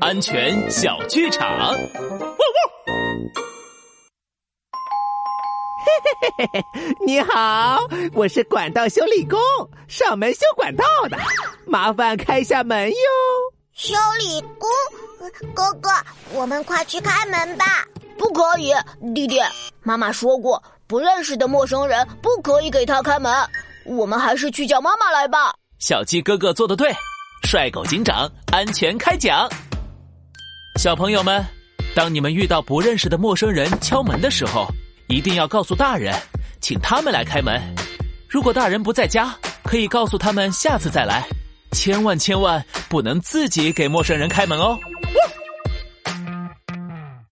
安全小剧场。汪汪！嘿嘿嘿，你好，我是管道修理工，上门修管道的，麻烦开下门哟。修理工，哥哥，我们快去开门吧。不可以，弟弟，妈妈说过，不认识的陌生人不可以给他开门。我们还是去叫妈妈来吧。小鸡哥哥做的对，帅狗警长安全开讲。小朋友们，当你们遇到不认识的陌生人敲门的时候，一定要告诉大人，请他们来开门。如果大人不在家，可以告诉他们下次再来。千万千万不能自己给陌生人开门哦。